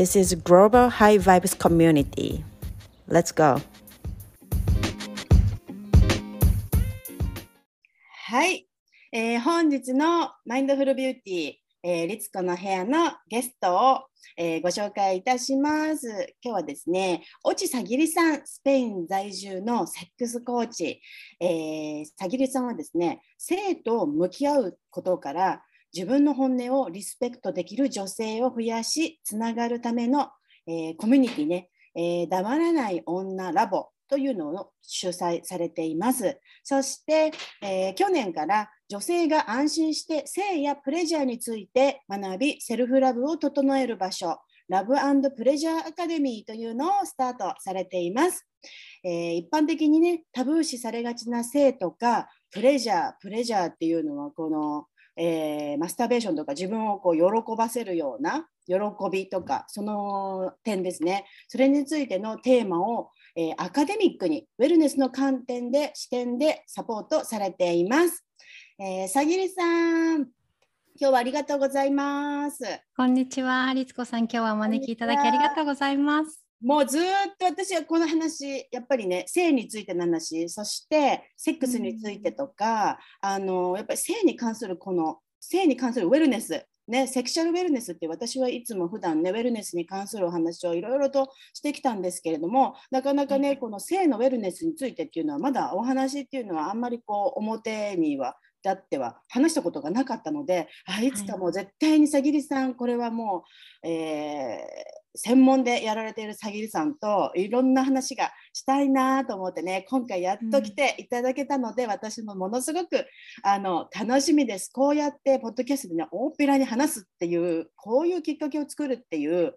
This is Global High Vibes Community. Let's go! はい、えー、本日のマインドフルビューティー、えー、リツコの部屋のゲストを、えー、ご紹介いたします。今日はですね、越智さぎりさん、スペイン在住のセックスコーチ、えー、さぎりさんはですね、性と向き合うことから自分の本音をリスペクトできる女性を増やし、つながるための、えー、コミュニティね、えー、黙らない女ラボというのを主催されています。そして、えー、去年から女性が安心して性やプレジャーについて学び、セルフラブを整える場所、ラブプレジャーアカデミーというのをスタートされています。えー、一般的にね、タブー視されがちな性とか、プレジャー、プレジャーっていうのは、このえー、マスターベーションとか自分をこう喜ばせるような喜びとかその点ですねそれについてのテーマを、えー、アカデミックにウェルネスの観点で視点でサポートされています。えー、さぎりさん今日はありがとうございます。こんにちは、律子さん。今日はお招きいただきありがとうございます。もうずっと私はこの話やっぱりね性についての話そしてセックスについてとか、うん、あのやっぱり性に関するこの性に関するウェルネスね、セクシャルウェルネスって私はいつも普段ねウェルネスに関するお話をいろいろとしてきたんですけれどもなかなかねこの性のウェルネスについてっていうのはまだお話っていうのはあんまりこう表にはだっては話したことがなかったのであいつかもう絶対にさぎりさんこれはもう、えー専門でやられているさぎりさんといろんな話がしたいなと思ってね今回やっと来ていただけたので、うん、私もものすごくあの楽しみですこうやってポッドキャストでね大っぴらに話すっていうこういうきっかけを作るっていう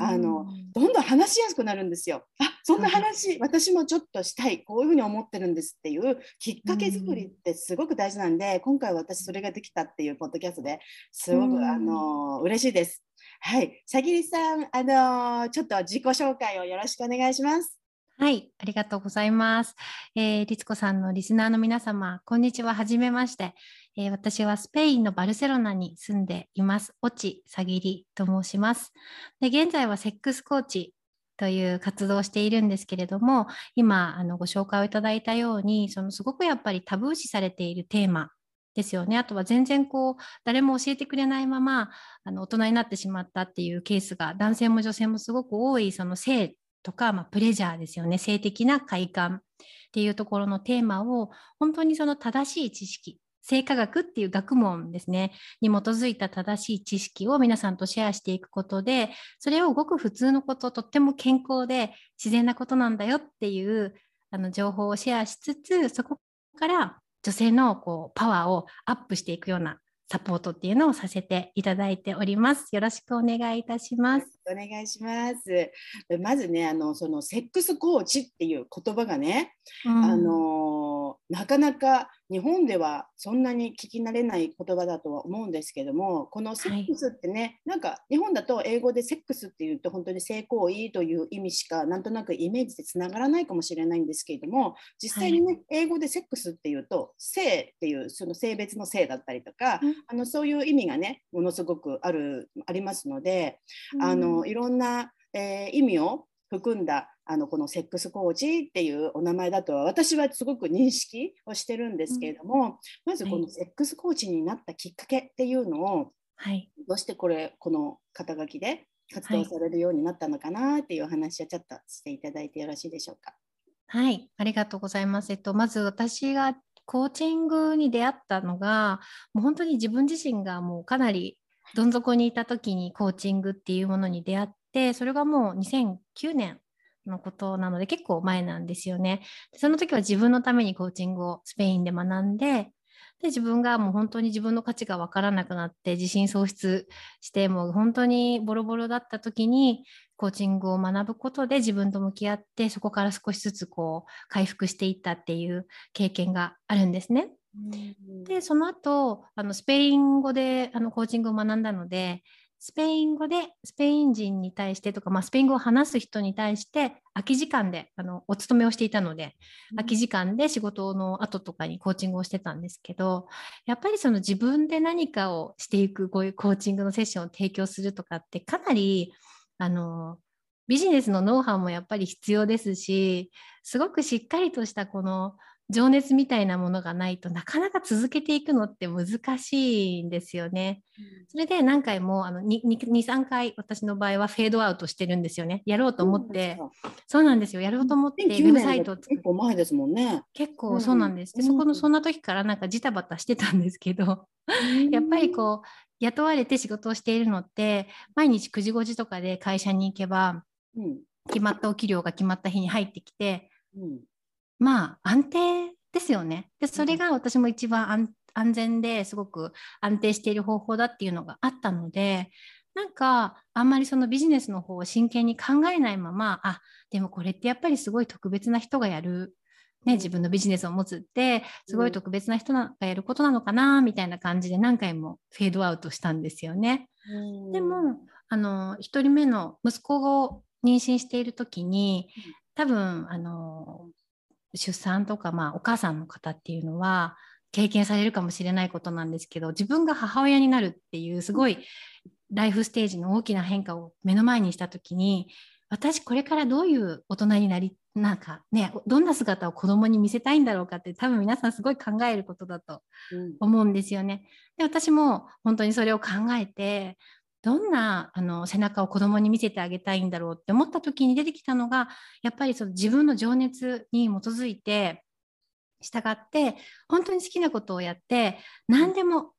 あの、うん、どんどん話しやすくなるんですよ。あそんな話、うん、私もちょっとしたいこういうふうに思ってるんですっていうきっかけ作りってすごく大事なんで、今回私それができたっていうポッドキャストですごく、あの嬉しいです。はい、さぎりさん、あのちょっと自己紹介をよろしくお願いします。はい、ありがとうございます。えー、律子さんのリスナーの皆様、こんにちは。はじめまして、えー、私はスペインのバルセロナに住んでいます。越智さぎりと申します。で、現在はセックスコーチという活動をしているんですけれども、今あのご紹介をいただいたように、そのすごくやっぱりタブー視されているテーマですよね。あとは全然こう誰も教えてくれないままあの大人になってしまったっていうケースが男性も女性もすごく多いその性とか、まあ、プレジャーですよね性的な快感っていうところのテーマを本当にその正しい知識性科学っていう学問ですねに基づいた正しい知識を皆さんとシェアしていくことでそれをごく普通のこととっても健康で自然なことなんだよっていうあの情報をシェアしつつそこから女性のこうパワーをアップしていくようなサポートっていうのをさせていただいております。よろしくお願いいたします。お願いします。まずね、あのそのセックスコーチっていう言葉がね、うん、あのなかなか日本ではそんなに聞き慣れない言葉だとは思うんですけどもこのセックスってね、はい、なんか日本だと英語でセックスっていうと本当に性行為という意味しかなんとなくイメージでつながらないかもしれないんですけれども実際にね、はい、英語でセックスっていうと性っていうその性別の性だったりとか、うん、あのそういう意味がねものすごくあるありますので、うん、あのいろんな、えー、意味を含んだあのこのセックスコーチっていうお名前だとは私はすごく認識をしてるんですけれども、うん、まずこのセックスコーチになったきっかけっていうのを、はい、どうしてこれこの肩書きで活動されるようになったのかなっていうお話をちょっとしていただいてよろしいでしょうか。はい、ありがとうございます。えっと、まず私がコーチングに出会ったのがもう本当に自分自身がもうかなりどん底にいた時にコーチングっていうものに出会ってそれがもう2009年のことなので結構前なんですよね。その時は自分のためにコーチングをスペインで学んで、で自分がもう本当に自分の価値が分からなくなって自信喪失してもう本当にボロボロだった時にコーチングを学ぶことで自分と向き合ってそこから少しずつこう回復していったっていう経験があるんですね。でその後あのスペイン語であのコーチングを学んだのでスペイン語でスペイン人に対してとか、まあ、スペイン語を話す人に対して空き時間であのお勤めをしていたので、空き時間で仕事の後とかにコーチングをしてたんですけどやっぱりその自分で何かをしていくこういうコーチングのセッションを提供するとかってかなりあのビジネスのノウハウもやっぱり必要ですしすごくしっかりとしたこの情熱みたいなものがないとなかなか続けていくのって難しいんですよね。それで何回もあの23回私の場合はフェードアウトしてるんですよね。やろうと思って。そうなんですよ。やろうと思ってウェブサイトを結構前ですもんね。結構そうなんです。でそこのそんな時からなんかジタバタしてたんですけどやっぱりこう雇われて仕事をしているのって毎日9時5時とかで会社に行けば、決まったお給料が決まった日に入ってきて、まあ安定ですよね。でそれが私も一番安全ですごく安定している方法だっていうのがあったのでなんかあんまりそのビジネスの方を真剣に考えないままあでもこれってやっぱりすごい特別な人がやる、ね、自分のビジネスを持つってすごい特別な人がやることなのかなみたいな感じで何回もフェードアウトしたんですよね。でもあの1人目の息子を妊娠している時に多分あの出産とか、まあ、お母さんの方っていうのは経験されるかもしれないことなんですけど自分が母親になるっていうすごいライフステージの大きな変化を目の前にした時に私これからどういう大人になりなんかねどんな姿を子供に見せたいんだろうかって多分皆さんすごい考えることだと思うんですよね。で私も本当にそれを考えてどんなあの背中を子供に見せてあげたいんだろうって思った時に出てきたのがやっぱりその自分の情熱に基づいて従って本当に好きなことをやって何でも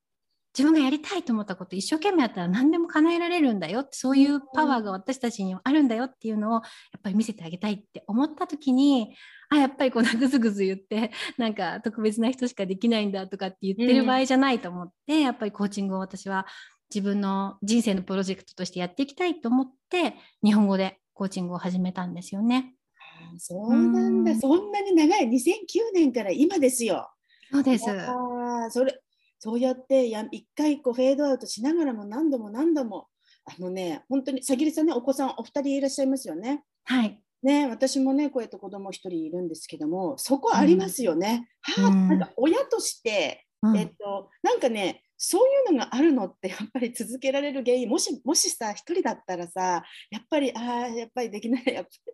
自分がやりたいと思ったこと一生懸命やったら何でも叶えられるんだよそういうパワーが私たちにはあるんだよっていうのをやっぱり見せてあげたいって思った時にあやっぱりこうグズグズ言ってなんか特別な人しかできないんだとかって言ってる場合じゃないと思って、うん、やっぱりコーチングを私は自分の人生のプロジェクトとしてやっていきたいと思って日本語でコーチングを始めたんですよね。そうなんだ、ん、そんなに長い2009年から今ですよ。そうです。あそれそうやってや一回こうフェードアウトしながらも何度も何度もあのね本当にさぎりさんねお子さんお二人いらっしゃいますよね。はい。ね、私もねこうやって子供一人いるんですけどもそこありますよね。うん、はあ、なんか親として、うん、えっとなんかねそういうのがあるのってやっぱり続けられる原因。もしもしさ一人だったらさやっぱりああやっぱりできない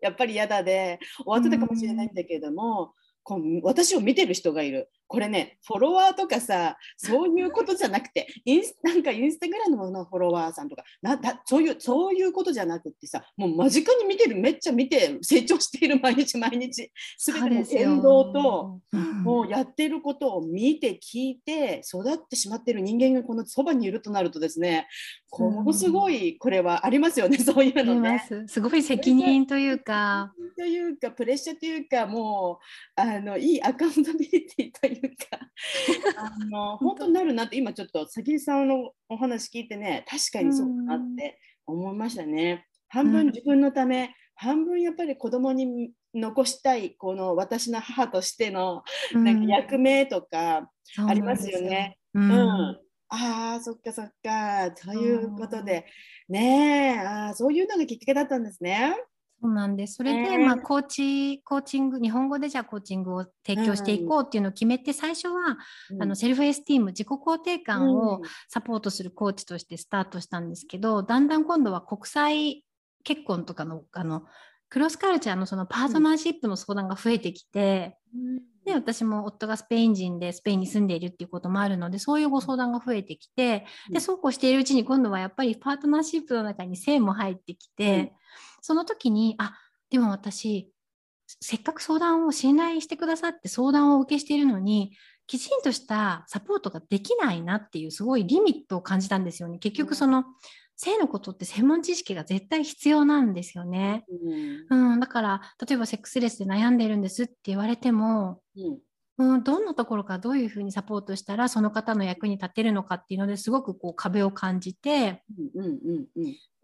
やっぱり嫌だで終わってたかもしれないんだけども、こう私を見てる人がいる。これねフォロワーとかさそういうことじゃなくてインスなんかインスタグラムのフォロワーさんとかなだそういうそういうことじゃなくてさもう間近に見てるめっちゃ見て成長している毎日毎日。全ての言動と、もうやってることを見て聞いて育ってしまっている人間がこのそばにいるとなるとですねものすごいこれはありますよね、そういうのね。す。ごい責任というか。というかプレッシャーというかもうあのいいアカウンタビリティというか。あの本当。になるなって今ちょっと先さんのお話聞いてね確かにそうかなって思いましたね。半分自分のため、うん、半分やっぱり子供に残したいこの私の母としてのなんか役目とかありますよね。うん、うん。ああそっかそっか。ということで。ねあそういうのがきっかけだったんですね。そうなんです。それで、えー、まあ、コーチ、コーチング、日本語でじゃあコーチングを提供していこうっていうのを決めて、うん、最初は、あのセルフエスティーム、自己肯定感をサポートするコーチとしてスタートしたんですけど、うん、だんだん今度は国際結婚とかの、あの、クロスカルチャーのそのパートナーシップの相談が増えてきて、うんで私も夫がスペイン人でスペインに住んでいるっていうこともあるのでそういうご相談が増えてきてでそうこうしているうちに今度はやっぱりパートナーシップの中に性も入ってきて、うん、その時にあでも私せっかく相談を信頼してくださって相談をお受けしているのにきちんとしたサポートができないなっていうすごいリミットを感じたんですよね。結局その、性のことって専門知識が絶対必要なんですよね。うん、うん、だから例えばセックスレスで悩んでるんですって言われても、うん、うん、どんなところからどういうふうにサポートしたらその方の役に立てるのかっていうのですごくこう壁を感じて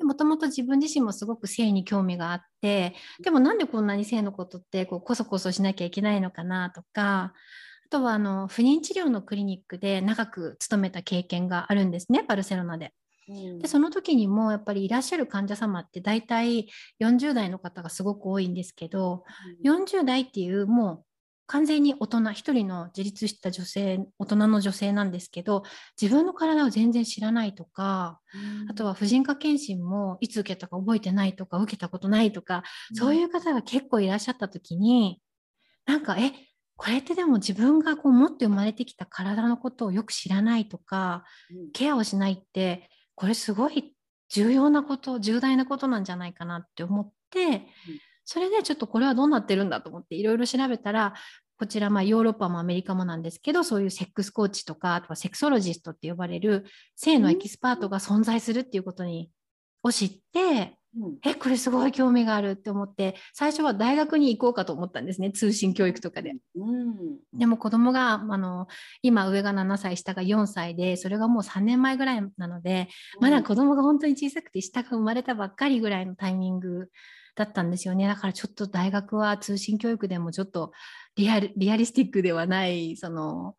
もともと自分自身もすごく性に興味があってでもなんでこんなに性のことってこうこそこそしなきゃいけないのかなとかあとはあの不妊治療のクリニックで長く勤めた経験があるんですねバルセロナで。でその時にもやっぱりいらっしゃる患者様って大体40代の方がすごく多いんですけど、うん、40代っていうもう完全に大人一人の自立した女性大人の女性なんですけど自分の体を全然知らないとか、うん、あとは婦人科検診もいつ受けたか覚えてないとか受けたことないとか、うん、そういう方が結構いらっしゃった時になんかえこれってでも自分がこう持って生まれてきた体のことをよく知らないとか、うん、ケアをしないってこれすごい重要なこと重大なことなんじゃないかなって思って、それでちょっとこれはどうなってるんだと思っていろいろ調べたらこちらまあヨーロッパもアメリカもなんですけどそういう sex coach とかあとは sexologist って呼ばれる性のエキスパートが存在するっていうことにを知って、うん、えこれすごい興味があるって思って最初は大学に行こうかと思ったんですね通信教育とかで。うん、でも子供があの今上が7歳下が4歳でそれがもう3年前ぐらいなので、まだ子供が本当に小さくて下が生まれたばっかりぐらいのタイミングだったんですよね。だからちょっと大学は通信教育でもちょっとリアリリスティックではないその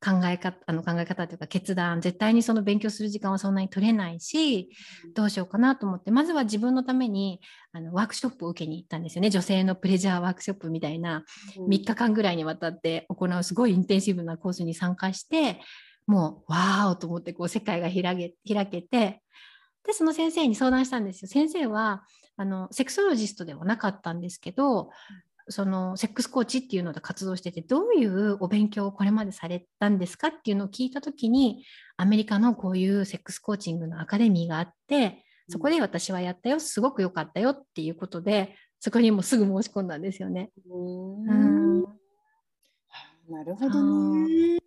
考え方あの考え方というか決断絶対にその勉強する時間はそんなに取れないしどうしようかなと思ってまずは自分のためにあのワークショップを受けに行ったんですよね。女性のプレジャーワークショップみたいな3日間ぐらいにわたって行うすごいインテンシブなコースに参加してもうわーおと思ってこう世界が開け開けてでその先生に相談したんですよ。先生はあのセクソロジストではなかったんですけどそのセックスコーチっていうので活動しててどういうお勉強をこれまでされたんですかっていうのを聞いた時にアメリカのこういうセックスコーチングのアカデミーがあってそこで私はやったよすごく良かったよっていうことでそこにもすぐ申し込んだんですよね。うんなるほどね。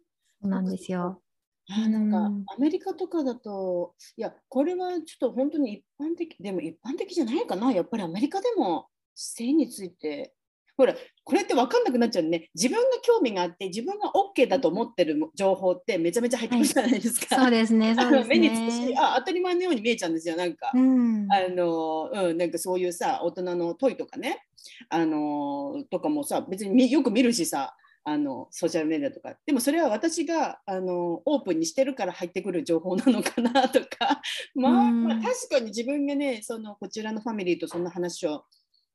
そうなんですよ。あなんかアメリカとかだといやこれはちょっと本当に一般的でも一般的じゃないかなやっぱりアメリカでも性についてほらこれって分かんなくなっちゃうね。自分が興味があって自分が OK だと思ってる情報ってめちゃめちゃ入ってくるじゃないですか。はい、そうですね そうですね。目につくしあ当たり前のように見えちゃうんですよなんか、うん、あのうん、なんかそういうさ大人の問いとかね。あのとかもさ別によく見るしさあのソーシャルメディアとか。でもそれは私があのオープンにしてるから入ってくる情報なのかなとか、まあ、まあ、確かに自分がねそのこちらのファミリーとそんな話を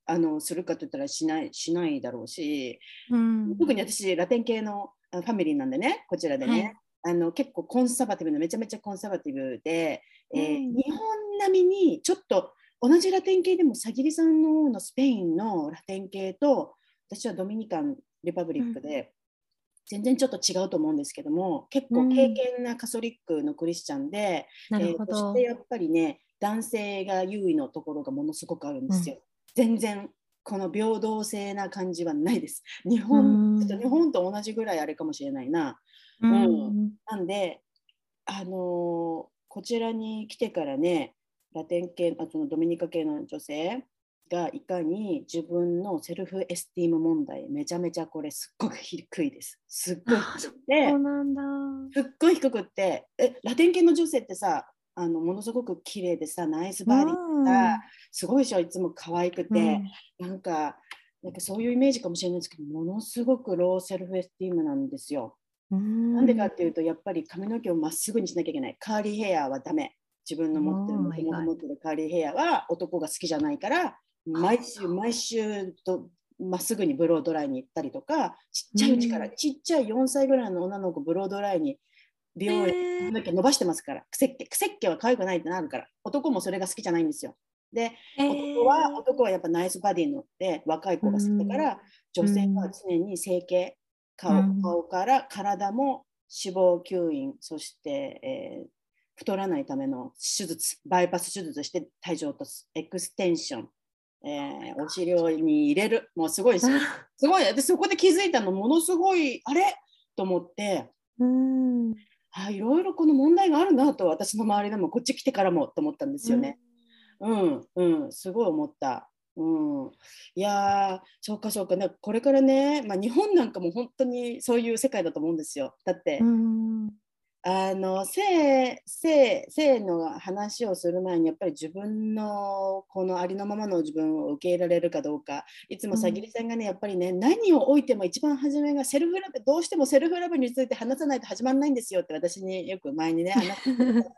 あのするかといったらしないしないだろうし、うん、特に私ラテン系のファミリーなんでねこちらでね、はい、あの結構コンサバティブなめちゃめちゃコンサバティブで、えー、うん、日本並みにちょっと同じラテン系でもさぎりさんののスペインのラテン系と私はドミニカンリパブリックで、全然ちょっと違うと思うんですけども結構経験なカソリックのクリスチャンで、うん、えー、そしてやっぱりね男性が優位のところがものすごくあるんですよ。全然この平等性な感じはないです。日本、日本と同じぐらいあれかもしれないな。うん、なんで、あのー、こちらに来てからね、ラテン系、あとのドミニカ系の女性がいかに自分の self-esteem 問題、めちゃめちゃこれすっごく低いです。すっごい低くて、すっごい低くって、え、ラテン系の女性ってさ、あのものすごく綺麗でさナイスバディがすごいでしょいつも可愛くて、うん、なんかなんかそういうイメージかもしれないですけどものすごく low self-esteem なんですよ。なんでかっていうとやっぱり髪の毛をまっすぐにしなきゃいけない。カーリーヘアはダメ。自分の持ってるもと持ってるカーリーヘアは男が好きじゃないから毎週毎週とまっすぐにブロードライに行ったりとかちっちゃいうちから、ちっちゃい4歳ぐらいの女の子ブロードライに美容院だけ伸ばしてますから、クセッケ、クセッケは可愛くないってなるから、男もそれが好きじゃないんですよ。で、男は、男はやっぱナイスバディので若い子が好きだから、女性は常に整形、顔顔から体も脂肪吸引、そして、えー、太らないための手術、バイパス手術して体重を落とす、エクステンション、えー、お尻に入れる、もうすごいすごい、でそこで気づいたの、ものすごい、あれ？と思って、うんあいろいろこの問題があるなと私の周りでもこっち来てからもと思ったんですよね。うん、うん、すごい思った。うん、いやーそうかそうか。ねこれからね、まあ、日本なんかも本当にそういう世界だと思うんですよ。だって、うんあの性性性の話をする前にやっぱり自分のこのありのままの自分を受け入れられるかどうか。いつもさぎりさんがねやっぱりね何を置いても一番初めがセルフラブどうしてもセルフラブについて話さないと始まらないんですよって私によく前にね 話して。くれて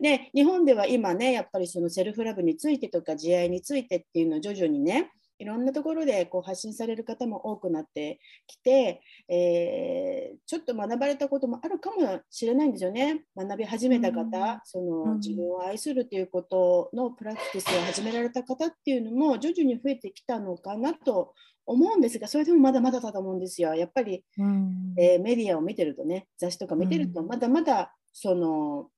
で日本では今ねやっぱりそのセルフラブについてとか自愛についてっていうのを徐々にねいろんなところでこう発信される方も多くなってきて、えーちょっと学ばれたこともあるかもしれないんですよね。学び始めた方、うんそのうん自分を愛するということのプラクティスを始められた方っていうのも徐々に増えてきたのかなと思うんですが、それでもまだまだだと思うんですよ。やっぱりうんえーメディアを見てるとね雑誌とか見てるとうんまだまだその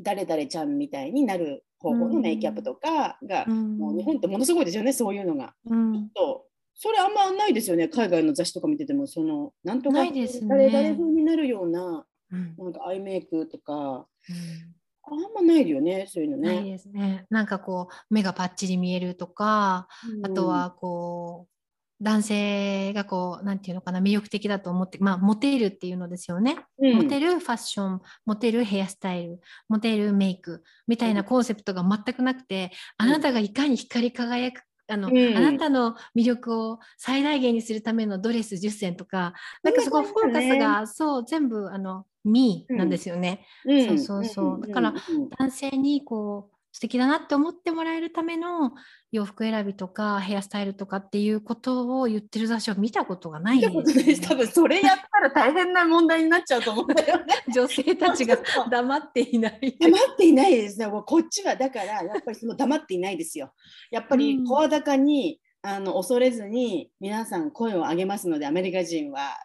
誰々ちゃんみたいになる方法のメイキャップとかが、うん。もう日本ってものすごいですよねそういうのが。うん。と。それあんまないですよね海外の雑誌とか見ててもそのなんとかないですね。誰々風になるようなうん。なんかアイメイクとか。うん。あんまないよねそういうのね。ないですね。なんかこう目がパッチリ見えるとか、あとはこう男性がこうなんていうのかな魅力的だと思ってまあモテるっていうのですよね。うん、モテるファッション、モテるヘアスタイル、モテるメイクみたいなコンセプトが全くなくて、あなたがいかに光り輝くあの、うん。あなたの魅力を最大限にするためのドレス10選とか、なんかそこフォーカスが、そう全部あの me なんですよね。うん。そうそうそう。んだからうん男性にこう素敵だなって思ってもらえるための洋服選びとかヘアスタイルとかっていうことを言ってる雑誌を見たことがない見たことないですし多分それやったら大変な問題になっちゃうと思うんだよね。女性たちが 黙っていない。黙っていないですね。こっちはだからやっぱりその黙っていないですよ。やっぱりうん声高に、あの恐れずに皆さん声を上げますのでアメリカ人は、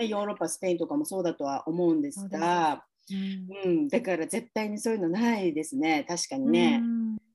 ヨーロッパスペインとかもそうだとは思うんですが、うん、だから絶対にそういうのないですね。確かにね。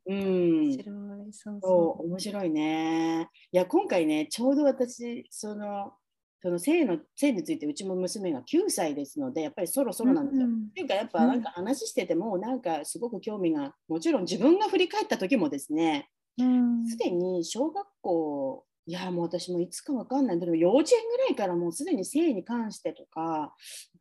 うん。面白い。そうそそう面白いね。いや今回ねちょうど私そのその性の性についてうちも娘が9歳ですのでやっぱりそろそろなんですよ。うん。っていうかやっぱなん。か話しててもなんかすごく興味がもちろん自分が振り返った時もですねうん。すでに小学校いやもう私もいつかわかんないけど幼稚園ぐらいからもうすでに性に関してとかなんか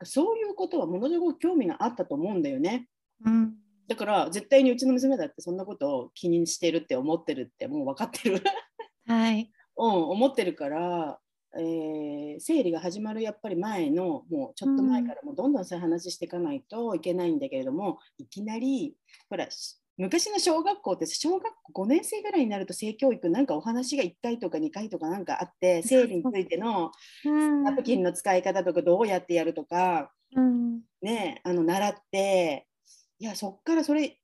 そういうことはものすごく興味があったと思うんだよね。うんだから絶対にうちの娘だってそんなことを気にしてるって思ってるってもう分かってる。はい。うん、思ってるから、えー生理が始まるやっぱり前のもうちょっと前からもうどんどんそういう話していかないといけないんだけれども、いきなりほらし昔の小学校って小学校5年生ぐらいになると性教育なんかお話が1回とか2回とかなんかあって生理についてのう。んナプキンの使い方とかどうやってやるとかうん。ねあの習っていやそっからそれ1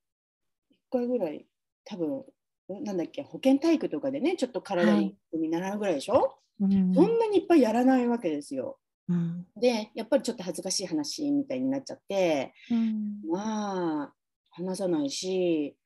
回ぐらい多分なんだっけ保健体育とかでねちょっと体にに習うぐらいでしょ、うん。そんなにいっぱいやらないわけですよ。うん。でやっぱりちょっと恥ずかしい話みたいになっちゃってうん。まあ話さないし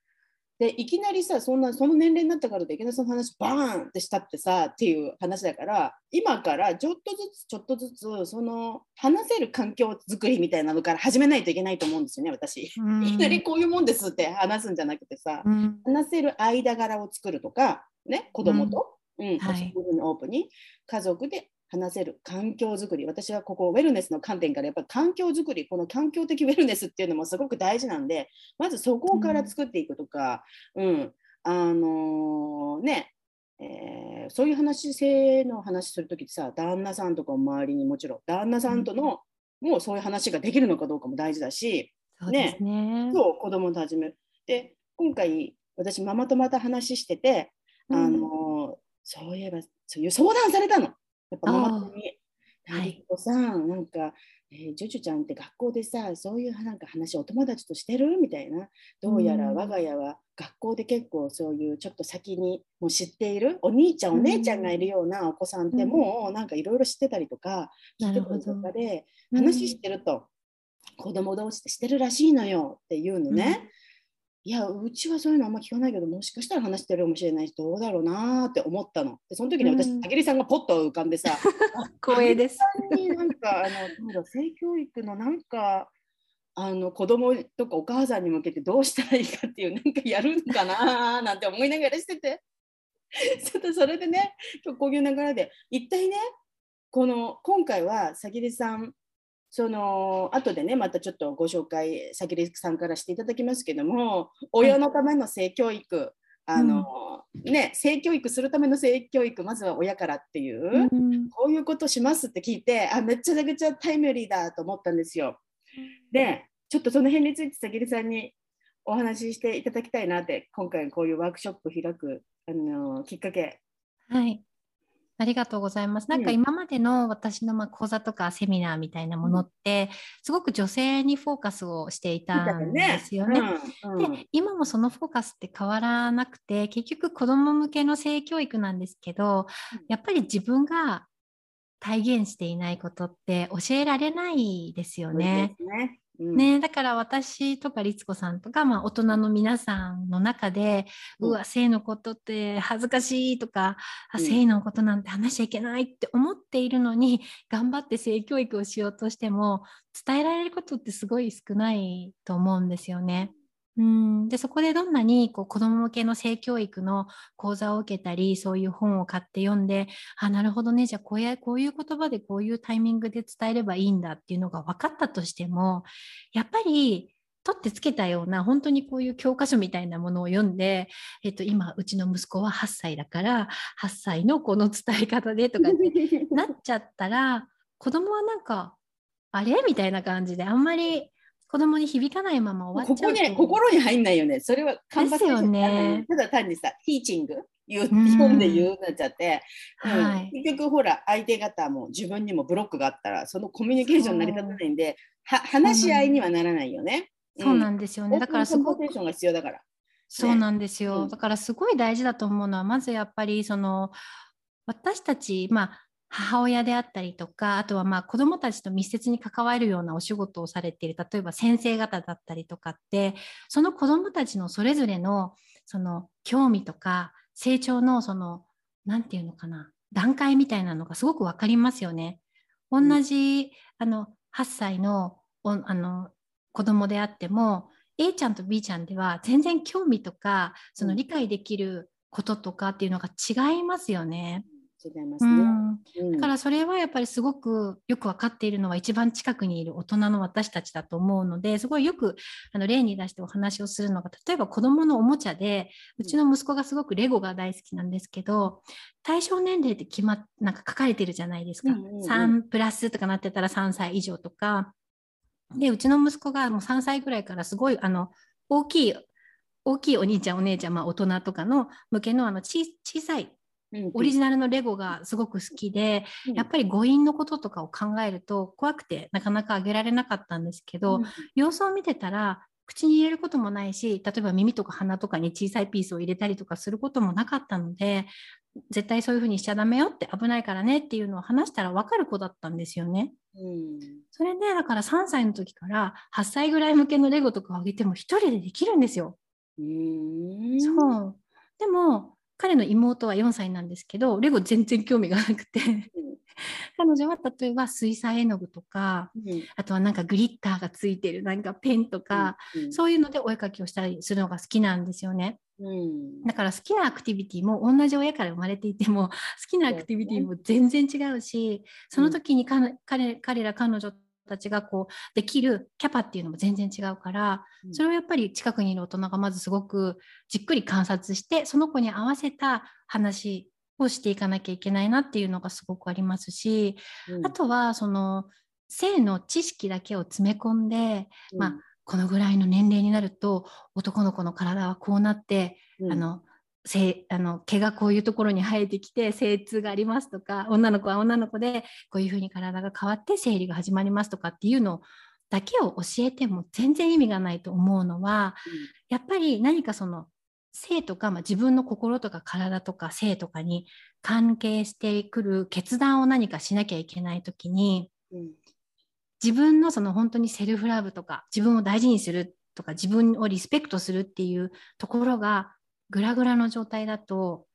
でいきなりさそんなその年齢になったからでいきなりその話バーンってしたってさっていう話だから今からちょっとずつちょっとずつその話せる環境づくりみたいなのから始めないといけないと思うんですよね私。うん。いきなりこういうもんですって話すんじゃなくてさ、うん。話せる間柄を作るとか、ね、子供と、うん。うい。うふうにオープンに家族で話せる環境づくり私はここウェルネスの観点からやっぱり環境づくりこの環境的ウェルネスっていうのもすごく大事なんでまずそこから作っていくとか、うんあのーねえーそういう話性の話するときってさ旦那さんとかも周りにもちろん旦那さんとの、もうそういう話ができるのかどうかも大事だし、そうですね。そう子供と始める。で今回私ママとまた話してて、うんあのそういえばそういう相談されたの。やっぱママ友に。はい。さん、なんか、えージュジュちゃんって学校でさ、そういうなんか話、お友達としてるみたいな。どうやらうん。我が家は学校で結構そういうちょっと先にもう知っているお兄ちゃん、お姉ちゃんがいるようなお子さんってうん。もうなんかいろいろ知ってたりとか、聞いてたりとかで話してると、子供同士でしてるらしいのよっていうのね。いや、うちはそういうのあんま聞かないけど、もしかしたら話してるかもしれないし、どうだろうなーって思ったの。で、その時に私、うんたけりさんがポッと浮かんでさ、光栄です。になんか、あの、性教育のなんか、あの子供とかお母さんに向けてどうしたらいいかっていうなんかやるのかななんて思いながらしててちょっとそれでね今日こういう流れで一体ねこの今回はさぎりさんその後でねまたちょっとご紹介さぎりさんからしていただきますけども親のための性教育、あの、うん、ね、性教育するための性教育まずは親からっていう、うん、こういうことしますって聞いてあめっちゃめちゃタイムリーだと思ったんですよ。でちょっとその辺についてさぎりさんにお話ししていただきたいなって今回こういうワークショップ開くあのきっかけ。はいありがとうございます。なんか今までの私のま講座とかセミナーみたいなものって、すごく女性にフォーカスをしていたんですよね。で今もそのフォーカスって変わらなくて結局子ども向けの性教育なんですけどやっぱり自分が体現していないことって教えられないですよね。ねうん、ね、だから私とか律子さんとか、まあ、大人の皆さんの中で、うん、うわ性のことって恥ずかしいとか、うん、性のことなんて話しちゃいけないって思っているのに頑張って性教育をしようとしても伝えられることってすごい少ないと思うんですよね。うん。でそこでどんなにこう子ども向けの性教育の講座を受けたりそういう本を買って読んであなるほどねじゃあこうやこういう言葉でこういうタイミングで伝えればいいんだっていうのが分かったとしてもやっぱり取ってつけたような本当にこういう教科書みたいなものを読んで、えっと、今うちの息子は8歳だから8歳のこの伝え方でとかって なっちゃったら子供はなんかあれ？みたいな感じであんまり子供に響かないまま終わっちゃう。ここに心に入んないよね。それは看板ですよね。ただ単にさ、ティーチング言う本で言うなっちゃって、うんはい、結局ほら相手方も自分にもブロックがあったらそのコミュニケーション成り立たないんでは話し合いにはならないよね。そうなんですよね。だからすごくテーションが必要だから。そうなんですよ、だからすごい大事だと思うのはまずやっぱりその私たちまあ母親であったりとかあとはまあ子どもたちと密接に関わるようなお仕事をされている例えば先生方だったりとかってその子どもたちのそれぞれのその興味とか成長のその何て言うのかな段階みたいなのがすごく分かりますよね。同じ、あの8歳のあの子供であっても A ちゃんと B ちゃんでは全然興味とかその理解できることとかっていうのが違いますよね。違いますね、うん、だからそれはやっぱりすごくよく分かっているのは一番近くにいる大人の私たちだと思うのですごいよくあの例に出してお話をするのが例えば子どものおもちゃでうちの息子がすごくレゴが大好きなんですけど対象年齢って決まなんか書かれてるじゃないですか、うんうんうん、3プラスとかなってたら3歳以上とか。でうちの息子がもう3歳ぐらいからすごいあの大きい大きいお兄ちゃんお姉ちゃん、まあ、大人とかの向けのあの小さいオリジナルのレゴがすごく好きで、うん、やっぱり誤飲のこととかを考えると怖くてなかなかあげられなかったんですけど、うん、様子を見てたら口に入れることもないし例えば耳とか鼻とかに小さいピースを入れたりとかすることもなかったので絶対そういうふうにしちゃダメよって危ないからねっていうのを話したら分かる子だったんですよね。うん、それでだから3歳の時から8歳ぐらい向けのレゴとかをあげても1人でできるんですよ。うん。そう。でも彼の妹は4歳なんですけどレゴ全然興味がなくて。彼女は例えば水彩絵の具とか、うん、あとはなんかグリッターがついてるなんかペンとか、うん、そういうのでお絵描きをしたりするのが好きなんですよね。うん、だから好きなアクティビティも同じ親から生まれていても 好きなアクティビティも全然違うしその時に彼彼ら彼女たちがこうできるキャパっていうのも全然違うから、それをやっぱり近くにいる大人がまずすごくじっくり観察してその子に合わせた話をしていかなきゃいけないなっていうのがすごくありますし、うん、あとはその性の知識だけを詰め込んで、うん、まあ、このぐらいの年齢になると男の子の体はこうなって、うん、あのせあの毛がこういうところに生えてきて精通がありますとか女の子は女の子でこういうふうに体が変わって生理が始まりますとかっていうのだけを教えても全然意味がないと思うのは、うん、やっぱり何かその性とか、まあ、自分の心とか体とか性とかに関係してくる決断を何かしなきゃいけない時に、うん、自分のその本当にセルフラブとか自分を大事にするとか自分をリスペクトするっていうところがグラグラの状態だと、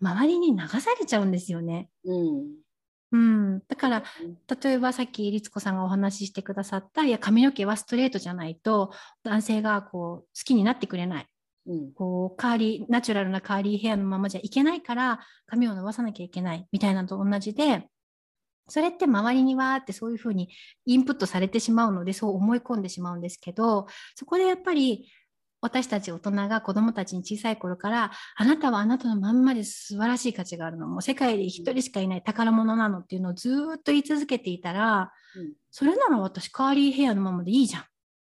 周りに流されちゃうんですよね。うん、うん、だから例えばさっき律子さんがお話ししてくださったいや髪の毛はストレートじゃないと男性がこう好きになってくれない。うん。こうカーリーナチュラルなカーリーヘアのままじゃいけないから髪を伸ばさなきゃいけないみたいなのと同じでそれって周りにわーってそういうふうにインプットされてしまうのでそう思い込んでしまうんですけどそこでやっぱり私たち大人が子どもたちに小さい頃からあなたはあなたのまんまで素晴らしい価値があるのもう世界で一人しかいない宝物なのっていうのをずーっと言い続けていたらうんそれなら私カーリーヘアのままでいいじゃんっ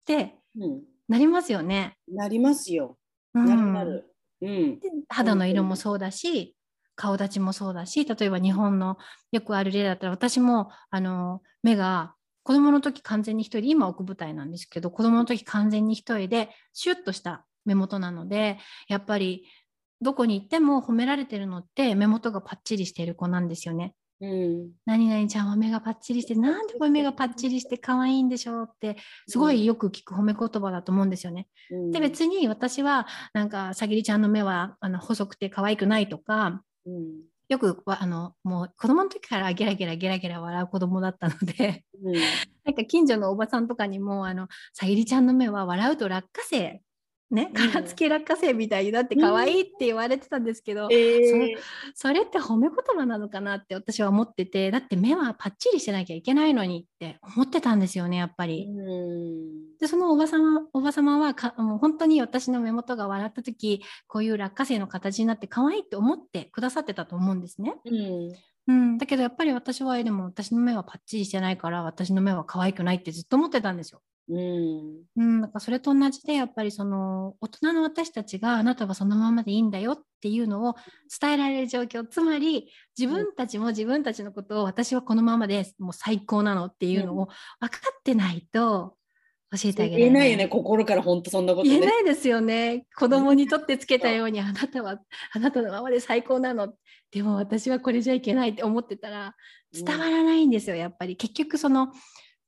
てうんなりますよね。なりますよ。うんなるなる。うん。で肌の色もそうだし顔立ちもそうだし例えば日本のよくある例だったら私もあの目が子供の時完全に一人で今奥舞台なんですけど子供の時完全に一人でシュッとした目元なのでやっぱりどこに行っても褒められてるのって目元がパッチリしてる子なんですよね。うん。何々ちゃんは目がパッチリしてなんでこれ目がパッチリして可愛いんでしょうってすごいよく聞く褒め言葉だと思うんですよね。うんで別に私はなんかさぎりちゃんの目はあの細くて可愛くないとかうん。よくわあのもう子供の時からゲラゲラゲラゲラ笑う子供だったのでうん。なんか近所のおばさんとかにもあのさぎりちゃんの目は笑うと落花生ねうん殻付き落花生みたいになって可愛いって言われてたんですけど、えーそれって褒め言葉なのかなって私は思っててだって目はパッチリしてなきゃいけないのにって思ってたんですよねやっぱり。うん。でそのおばさまおば様はかもう本当に私の目元が笑った時こういう落花生の形になって可愛いって思ってくださってたと思うんですね。うん。うん、だけどやっぱり私はえでも私の目はパッチリしてないから私の目は可愛くないってずっと思ってたんですよ。うん。うん、だからそれと同じでやっぱりその大人の私たちがあなたはそのままでいいんだよっていうのを伝えられる状況。つまり自分たちも自分たちのことを私はこのままでもう最高なのっていうのを分かってないと教えてあげられ言えないよね、心から本当そんなこと言えね。ないですよね。子供にとってつけたようにあなたはあなたのままで最高なの。でも私はこれじゃいけないって思ってたら伝わらないんですよやっぱり。結局その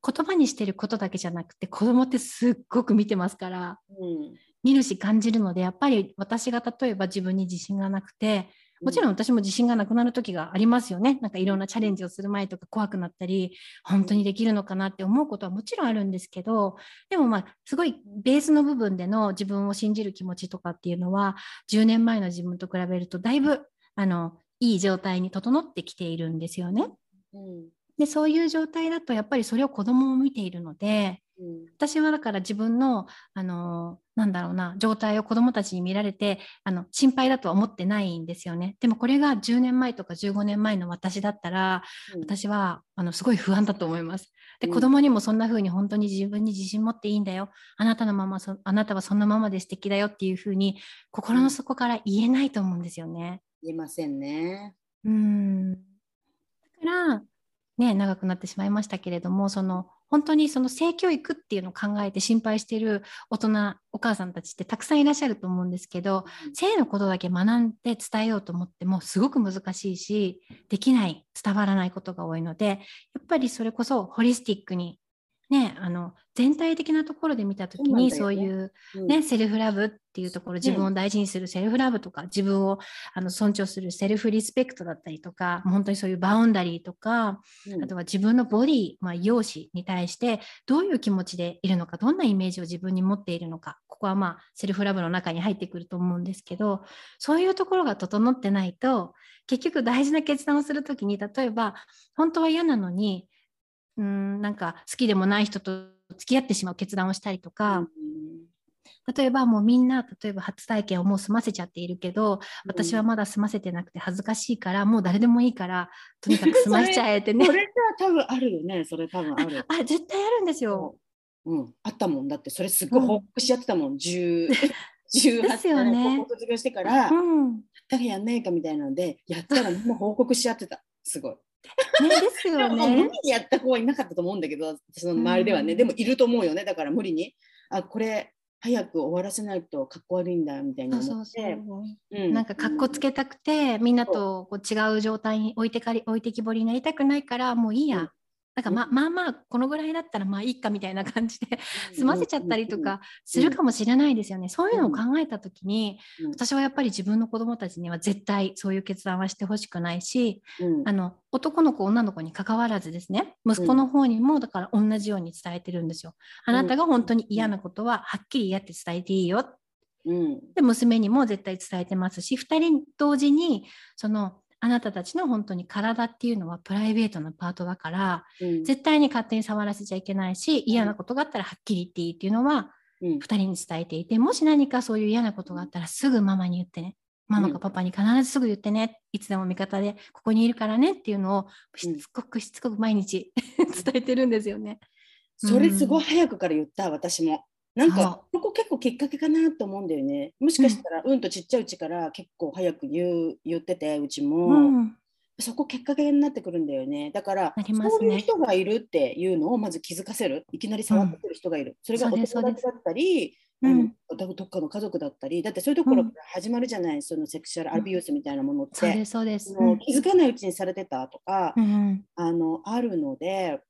言葉にしてることだけじゃなくて子供ってすっごく見てますからうん。見るし感じるのでやっぱり私が例えば自分に自信がなくてもちろん私も自信がなくなる時がありますよねなんかいろんなチャレンジをする前とか怖くなったり本当にできるのかなって思うことはもちろんあるんですけどでもまあすごいベースの部分での自分を信じる気持ちとかっていうのは10年前の自分と比べるとだいぶあのいい状態に整ってきているんですよね。うん。でそういう状態だとやっぱりそれを子供も見ているのでうん。私はだから自分の、あのなんだろうな状態を子どもたちに見られてあの心配だとは思ってないんですよね。でもこれが10年前とか15年前の私だったら私はあのすごい不安だと思います。でうん子供にもそんな風に本当に自分に自信持っていいんだよあなたのままそあなたはそのままで素敵だよっていう風に心の底から言えないと思うんですよね。言えませんね。うんだから、ね、長くなってしまいましたけれどもその本当にその性教育っていうのを考えて心配している大人お母さんたちってたくさんいらっしゃると思うんですけど性のことだけ学んで伝えようと思ってもすごく難しいしできない伝わらないことが多いのでやっぱりそれこそ holistic に、ね、あの全体的なところで見た時にそそういううん。ね、 self-love っていうところ自分を大事にする self-love とか、自分をあの尊重する self-respect だったりとか本当にそういう boundary とか、うん。あとは自分のボディ、まあ、容姿に対してどういう気持ちでいるのかどんなイメージを自分に持っているのかここはまあ self-love の中に入ってくると思うんですけどそういうところが整ってないと結局大事な決断をするときに例えば本当は嫌なのにうーんなんか好きでもない人と付き合ってしまう決断をしたりとか、例えばもうみんな例えば初体験をもう済ませちゃっているけど私はまだ済ませてなくて恥ずかしいからもう誰でもいいからとにかく 済ましちゃえてね。それじゃ多分あるよね。それ多分ある。あ絶対あるんですよ。う。ん、あったもん。だってそれすっごい報告しちゃってたもん、10 18 ですよね。歳高校卒業してから、やっうん、ねたかやんないかみたいなのでやったらみんな報告しちゃってた。すごい。ですでよも無理ね。にやった子はいなかったと思うんだけどその周りではね、うん。でもいると思うよね。だから無理にあこれ早く終わらせないとかっこ悪いんだみたいなそうそうう。うん。なんかかっこつけたくてみんなとこう違う状態に置いてかり置いてきぼりになりたくないからもういいや、うんなんかまあまあまあこのぐらいだったらまあいいかみたいな感じで済ませちゃったりとかするかもしれないですよね。そういうのを考えた時に、私はやっぱり自分の子供たちには絶対そういう決断はしてほしくないし、あの男の子女の子に関わらずですね息子の方にもだから同じように伝えてるんですよ。あなたが本当に嫌なことははっきり嫌って伝えていいよ。で娘にも絶対伝えてますし2人同時にそのあなたたちの本当に体っていうのはプライベートなパートだから、うん、絶対に勝手に触らせちゃいけないし嫌なことがあったらはっきり言っていいっていうのは、うん、2人に伝えていてもし何かそういう嫌なことがあったらすぐママに言ってね。ママかパパに必ずすぐ言ってね、いつでも味方でここにいるからねっていうのをしつこくしつこく毎日 伝えてるんですよね。それすごい早くから言った、私も。なんかここ結構きっかけかなと思うんだよね。もしかしたら、うん、うんとちっちゃいうちから結構早く言う言っててうちも、うん、そこきっかけになってくるんだよね。だから、ね、そういう人がいるっていうのをまず気づかせる。いきなり触ってくる人がいる。うん、それがお友達だったり、うん、どっかの家族だったり。だってそういうところから始まるじゃない、そのセクシュアルアビュースみたいなものって、うん、そうです。気づかないうちにされてたとか、あのあるので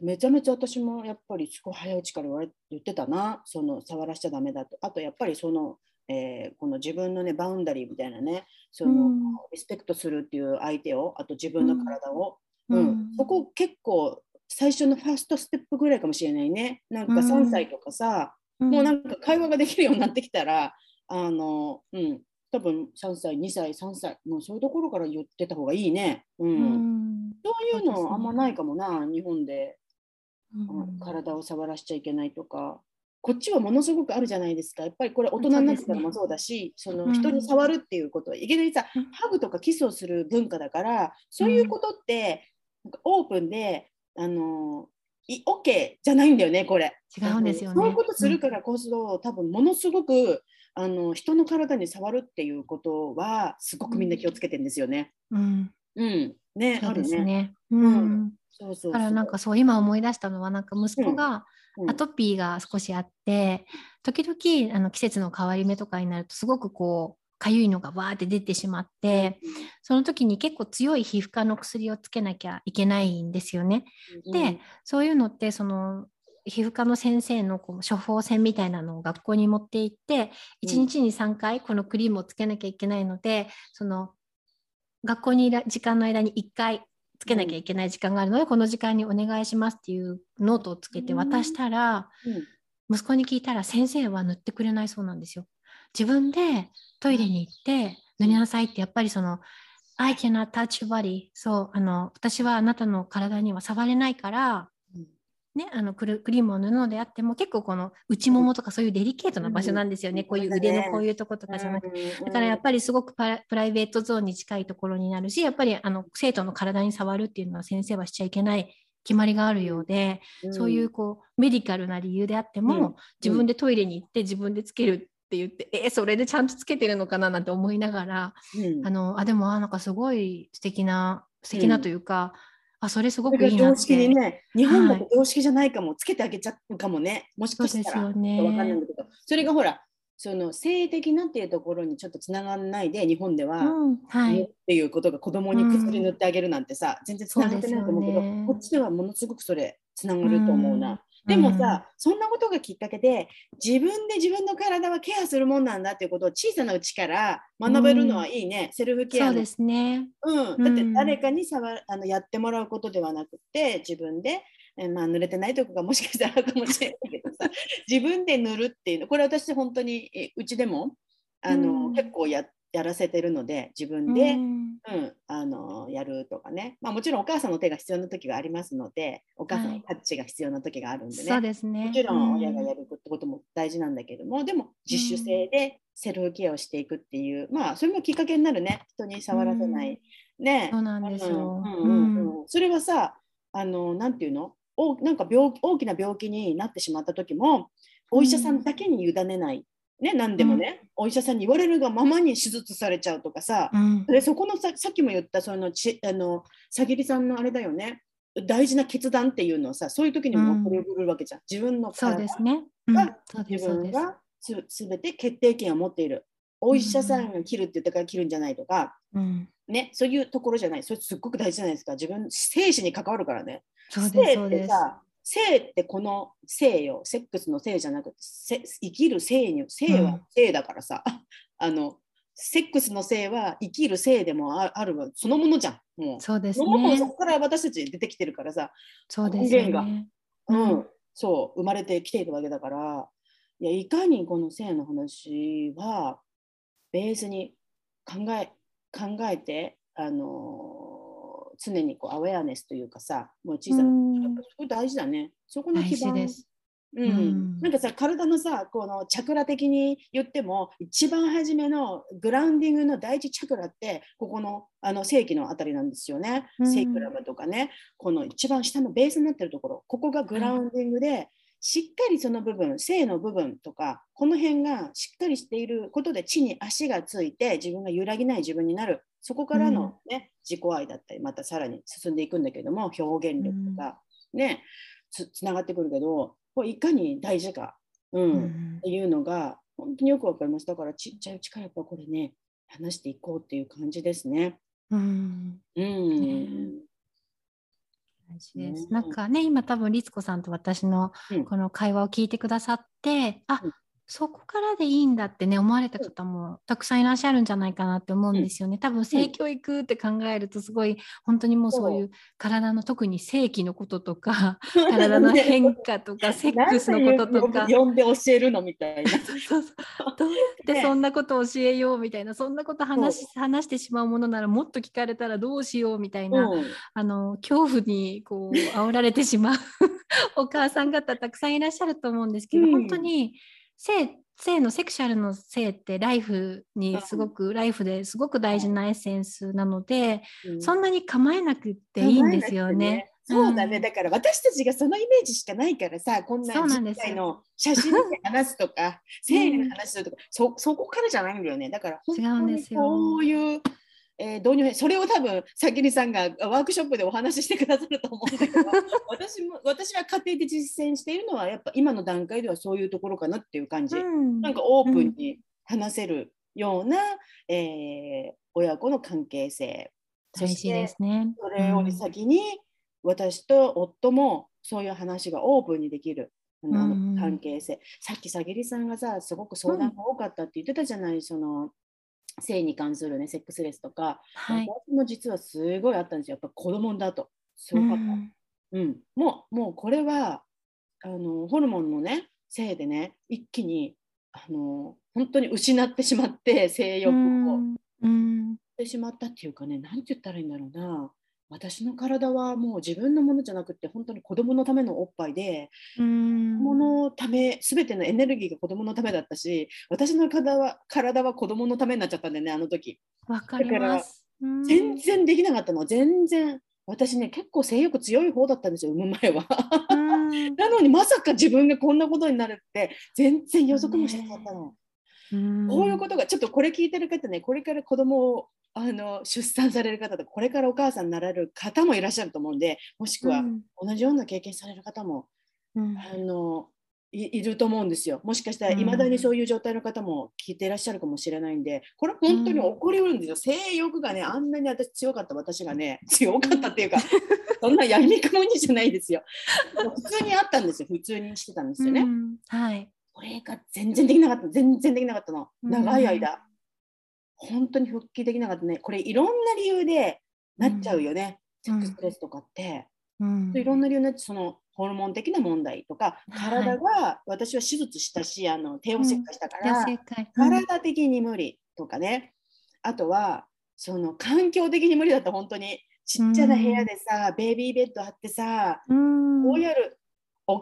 めちゃめちゃ私もやっぱりすごい早いうちから言ってたな。その触らしちゃだめだと。あとやっぱりその、えー、この自分のねバウンダリーみたいなねその、うん、リスペクトするっていう相手をあと自分の体を、うん、うん、そこ結構最初のファーストステップぐらいかもしれないね。なんか3歳とかさ、うん、もうなんか会話ができるようになってきたらあのうん。多分3歳2歳3歳もうそういうところから言ってた方がいいね、うん、うん、そういうのあんまないかもな、ね、日本で、うん、体を触らしちゃいけないとか。こっちはものすごくあるじゃないですか。やっぱりこれ大人になってからもそうだしそ、ね,、の人に触るっていうことは、いきなりさ、ハグとかキスをする文化だからそういうことってオープンであの OK じゃないんだよねこれ。違うんですよね。そういうことするからこそ、多分ものすごくあの人の体に触るっていうことはすごくみんな気をつけてるんですよね。うん、うん、ね、そうですね。うん。そうそうだからなんかそう今思い出したのはなんか息子がアトピーが少しあって、時々あの季節の変わり目とかになるとすごくこうかゆいのがわーって出てしまってその時に結構強い皮膚科の薬をつけなきゃいけないんですよね。でそういうのってその皮膚科の先生のこう処方箋みたいなのを学校に持って行って1日に3回このクリームをつけなきゃいけないのでその学校にいる時間の間に1回つけなきゃいけない時間があるので、うん、この時間にお願いしますっていうノートをつけて渡したら、うん、息子に聞いたら先生は塗ってくれないそうなんですよ。自分でトイレに行って塗りなさいってやっぱりその I cannot touch body そうあの私はあなたの体には触れないからね、あのクリームを塗るのであっても結構この内ももとかそういうデリケートな場所なんですよね、うん、こういう腕のこういうとことかじゃなくて、だからやっぱりすごくプライベートゾーンに近いところになるしやっぱりあの生徒の体に触るっていうのは先生はしちゃいけない決まりがあるようで、うん、そういうこうメディカルな理由であっても、うん、自分でトイレに行って自分でつけるって言って、えー、それでちゃんとつけてるのかななんて思いながら、あのあでもあなんかすごい素敵な素敵なというか、あそれすごくいいな常識にね、日本だと常識じゃないかも、はい、つけてあげちゃうかもね、もしかしたら。わかんないんだけど、それがほら、その性的なっていうところにちょっとつながらないで日本では、うんはい、っていうことが子供に薬塗ってあげるなんてさ、うん、全然つながってないと思うけど、ね、こっちではものすごくそれつながると思うな。でもさ、そんなことがきっかけで自分で自分の体はケアするもんなんだっていうことを小さなうちから学べるのはいいね、セルフケアそうですね、うん、だって誰かに触あのやってもらうことではなくて自分で、えまあ、濡れてないとこがもしかしたらあるかもしれないけどさ 自分で塗るっていうのこれ私本当にうちでもあの、結構ややらせてるので自分で、うん、うん、あのやるとかね、まあ、もちろんお母さんの手が必要な時がありますのでお母さんのタッチが必要な時があるんでね、はい、そうですね。もちろん親がやるってことも大事なんだけども、うん、でも自主性でセルフケアをしていくっていう、まあそれもきっかけになるね。人に触らせない、ね。そうなんですよ、それはさあのなんていうの？おなんか病大きな病気になってしまった時もお医者さんだけに委ねないね、何でもね、うん、お医者さんに言われるがままに手術されちゃうとかさ、うん、でそこのささっきも言ったそのちあのさぎりさんのあれだよね。大事な決断っていうのをさそういう時にも起こりるわけじゃん、自分の体が、自分がすべて決定権を持っている。お医者さんが切るって言ったから切るんじゃないとか、うん、ね、そういうところじゃない。それすっごく大事じゃないですか。自分、生死に関わるからね。そうです、性そうです。ってさ、性ってこの性よ。セックスの性じゃなくて、せ生きる性に、性は性だからさ、あの、セックスの性は生きる性でもああるわそのものじゃん。もう。そうですそのものそね。こから私たち出てきてるからさ、そうですね。うん、うんそう、生まれてきているわけだから、いや、いかにこの性の話は、ベースに考え、考えて、あのー常にこうアウェアネスというかさ、もう小さな、うすごい大事だね。そこの大基盤。事です。うん。うん。なんかさ体のさこのチャクラ的に言っても一番初めのグラウンディングの第一チャクラってここのあの正規のあたりなんですよね、うん。セイクラムとかね。この一番下のベースになってるところ。ここがグラウンディングで、しっかりその部分性の部分とかこの辺がしっかりしていることで地に足がついて自分が揺らぎない自分になるそこからの、ね自己愛だったりまたさらに進んでいくんだけども表現力とか、ねつつながってくるけどこれいかに大事か、うん。うんっていうのが本当によくわかります。だからちっちゃいうちからやっぱこれね話していこうっていう感じですね。うん。うん、大事です。ねなんかね今多分律子さんと私のうん。この会話を聞いてくださって、あうんそこからでいいんだってね思われた方もたくさんいらっしゃるんじゃないかなって思うんですよね。多分性教育って考えるとすごい本当にもうそういう体の特に性器のこととか 体の変化とか セックスのこととか。なんで呼んで教えるのみたいな。そうそう どうやってそんなことを教えようみたいなそんなこと話し話してしまうものならもっと聞かれたらどうしようみたいな、うん。あの恐怖にこう煽られてしまうお母さん方たくさんいらっしゃると思うんですけど、うん。本当に性性のセクシャルの性ってライフにすごく、ライフですごく大事なエッセンスなので、うん。そんなに構えなくっていいんですよね。そうだね、うん。だから私たちがそのイメージしかないからさ、こんな実際の写真で話すとか、生理の話するとか、そそこからじゃないんだよね。だから本違当にうんですよ。こういう、えー導入編、それを多分、さきりさんがワークショップでお話ししてくださると思うんだけど、私も私は家庭で実践しているのは、やっぱ今の段階ではそういうところかなっていう感じ。うんなんかオープンに話せるような、えー親子の関係性。そしてですね。それより先に、私と夫もそういう話がオープンにできる。あのうん関係性さっきさぎりさんがさすごく相談が多かったって言ってたじゃない、その性に関するねセックスレスとか、はい。私も実はすごいあったんですよやっぱ子供だとすごかった、うんうん、もうもうこれはあのホルモンのねせいでね一気にあの本当に失ってしまって性欲を。うんうんってしまったっていうかね、なんて言ったらいいんだろうな。私の体はもう自分のものじゃなくて、本当に子供のためのおっぱいで、うん子供のため、すべてのエネルギーが子供のためだったし、私の体は体は子供のためになっちゃったんだよね、あの時。わかります。うん全然できなかったの、全然。私ね、結構性欲強い方だったんですよ、産む前は。うん なのにまさか自分がこんなことになるって、全然予測もしてなかったの。うんこういうことが、ちょっとこれ聞いてる方ね、これから子供をあの出産される方とか、これからお母さんになられる方もいらっしゃると思うんで、もしくはうん同じような経験される方も、うんあのいいると思うんですよ。もしかしたらうんいまだにそういう状態の方も聞いていらっしゃるかもしれないんで、これ本当に起こりうるんですよ。性欲がね、あんなに私強かった私がね、強かったっていうか、そんなやみくもにじゃないですよ。普通にあったんですよ。普通にしてたんですよね。うんはい。これが全然できなかった、全然できなかったの。うん長い間。本当に復帰できなかったね。これいろんな理由でなっちゃうよね。セうんックスレスとかって。うんいろんな理由になって、そのホルモン的な問題とか、はい体が、私は手術したし、あの帝王切開したから。うん体的に無理とかね。あとは、その環境的に無理だった、本当に。ちっちゃな部屋でさ、ベイビーベッド張ってさ、うんこうやる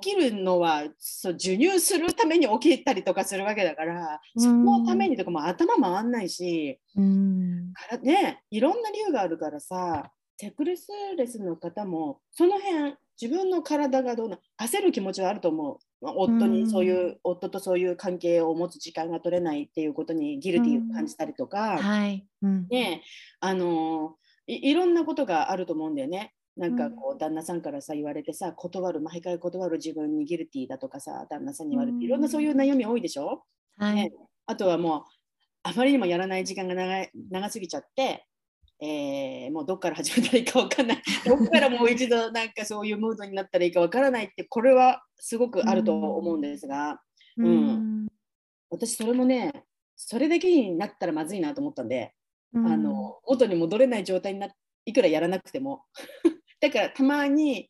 起きるのはそう授乳するために起きたりとかするわけだから、そのためにとかも頭回んないし、うんからね、いろんな理由があるからさ、セクレスレスの方も、その辺、自分の体がどうな、焦る気持ちはあると思う。まあ夫うんにそういう、夫とそういう関係を持つ時間が取れないっていうことにギルティーを感じたりとか、はい。うんねあのいいろんなことがあると思うんだよね。なんかこう旦那さんからさ言われてさ断る毎回断る自分にギルティーだとかさ旦那さんに言われてうんいろんなそういう悩み多いでしょ、はい。ね。あとはもあまりにもやらない時間が長い長すぎちゃって、えーもうどっから始めたらいいかわかんない。どっからもう一度なんかそういうムードになったらいいかわからないってこれはすごくあると思うんですが、うん。うん。私それもねそれだけになったらまずいなと思ったんで、うん。あの元に戻れない状態にないくらやらなくてもだからたまに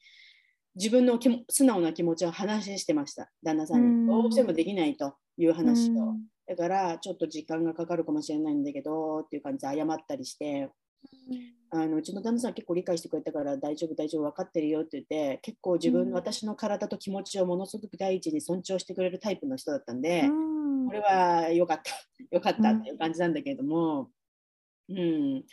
自分の気も素直な気持ちを話してました。旦那さんに、うん。どうしてもできないという話を、うん。だからちょっと時間がかかるかもしれないんだけどっていう感じで謝ったりして。あのうちの旦那さん結構理解してくれたから大丈夫大丈夫分かってるよって言って結構自分、うん。私の体と気持ちをものすごく第一に尊重してくれるタイプの人だったんで、うん。これは良かった。良かったうんっていう感じなんだけれども、うん、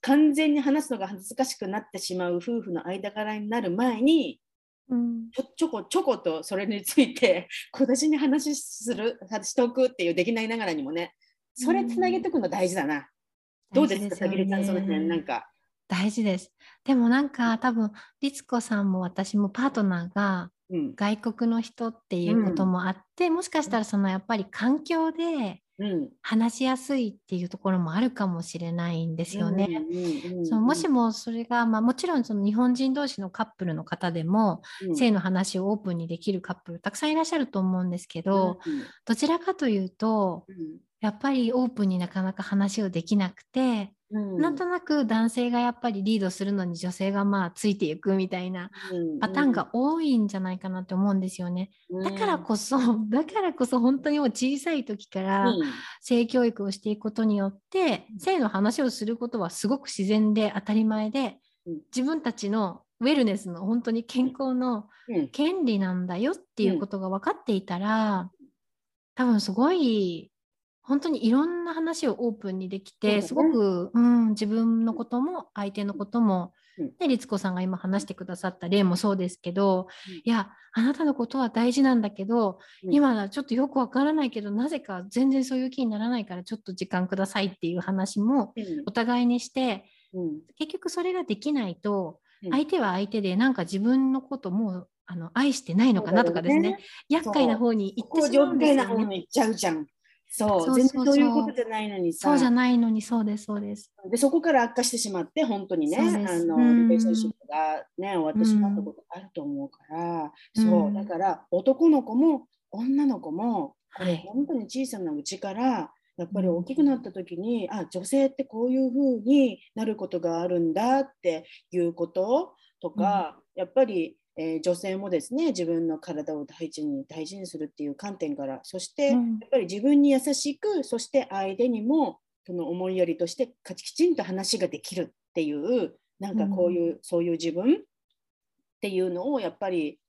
完全に話すのが恥ずかしくなってしまう夫婦の間柄になる前にうんちょちょこちょことそれについて小出しに話するしておくっていうできないながらにもねそれつなげておくの大事だな。どうですか、さぎりちゃん、その辺、なんか。大事です。でもなんか多分律子さんも私もパートナーがうん、外国の人っていうこともあって、もしかしたらそのやっぱり環境でうん、話しやすいっていうところもあるかもしれないんですよね。もし、もそれが、まあ、もちろんその日本人同士のカップルの方でも、うん。性の話をオープンにできるカップルたくさんいらっしゃると思うんですけど、うんどちらかというとやっぱりオープンになかなか話をできなくて、うん。なんとなく男性がやっぱりリードするのに女性がまあついていくみたいなうんパターンが多いんじゃないかなって思うんですよね。だからこそ、だからこそ本当にもう小さい時からうん。性教育をしていくことによって、性の話をすることはすごく自然で当たり前で、うん。自分たちのウェルネスの本当に健康のうん。権利なんだよっていうことが分かっていたら、多分すごい本当にいろんな話をオープンにできて、すごく、うん、自分のことも相手のことも、うん。で律子さんが今話してくださった例もそうですけど、うん。いやあなたのことは大事なんだけど、うん。今はちょっとよくわからないけどなぜか全然そういう気にならないからちょっと時間くださいっていう話もうん。お互いにしてうん。結局それができないとうん。相手は相手でなんか自分のこともうあの愛してないのかなとかですね。厄介な方に行ってしまうんですよね。そう、そうそう全然そういう。ことじゃないのにさ。そうじゃないのにそうですそうです。でそこから悪化してしまって本当にねあのうん。リレーションシップがね終わってしまったことあると思うから、そううんだから男の子も女の子もこれはい本当に小さなうちからやっぱり大きくなった時に、あ女性ってこういう風になることがあるんだっていうこととか、やっぱり、えー女性もですね自分の体を大事に大事にするっていう観点からそして、うん。やっぱり自分に優しくそして相手にもその思いやりとしてかきちんと話ができるっていうなんかこういう、そういう自分っていうのをやっぱり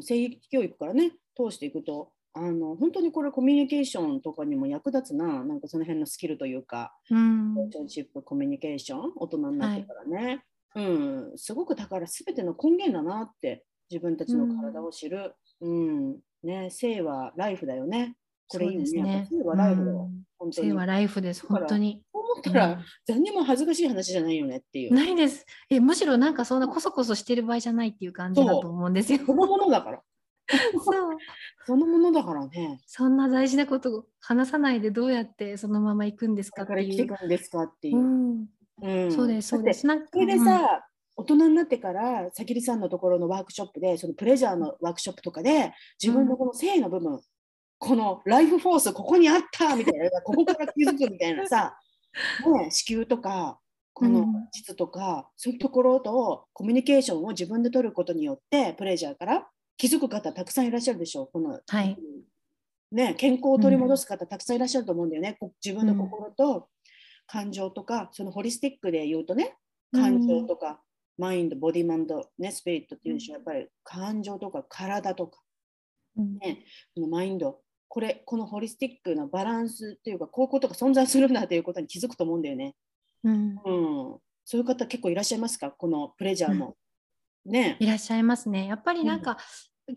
性教育からね通していくとあの本当にこれコミュニケーションとかにも役立つななんかその辺のスキルというかうん。リレーションシップコミュニケーション大人になってからね、うん、すごくだから全ての根源だなって自分たちの体を知る、うんね、性はライフだよね。これいいですね性はライフだよ。うん本当に。性はライフです本当に。そう思ったら、うん何にも恥ずかしい話じゃないよねっていう。ないですえむしろなんかそんなこそこそしてる場合じゃないっていう感じだと思うんですよ。そのものだから。そう そのものだからね。そんな大事なことを話さないでどうやってそのまま行くんですかってだから生きてい。いうくんですかっていうう。ん、うんそうですそうです。なんかそれでさ、大人になってから、さきりさんのところのワークショップで、そのプレジャーのワークショップとかで、自分のこの性の部分、このライフフォース、ここにあったみたいな、ここから気づくみたいなさ、ね、子宮とか、このうん膣とか、そういうところとコミュニケーションを自分で取ることによって、プレジャーから気づく方たくさんいらっしゃるでしょう。このはいね、健康を取り戻す方たくさんいらっしゃると思うんだよね。こ自分の心と感情とか、そのホリスティックで言うとね、感情とか、マインド、ボディマンド、ね、スピリットっていうんでしやっぱり感情とか体とか、うんね、このマインド、これ、このホリスティックなバランスっていうか、こういうことが存在するんだということに気づくと思うんだよね。うんうん、そういう方結構いらっしゃいますか？このプレジャーも。ね。いらっしゃいますね。やっぱりなんか、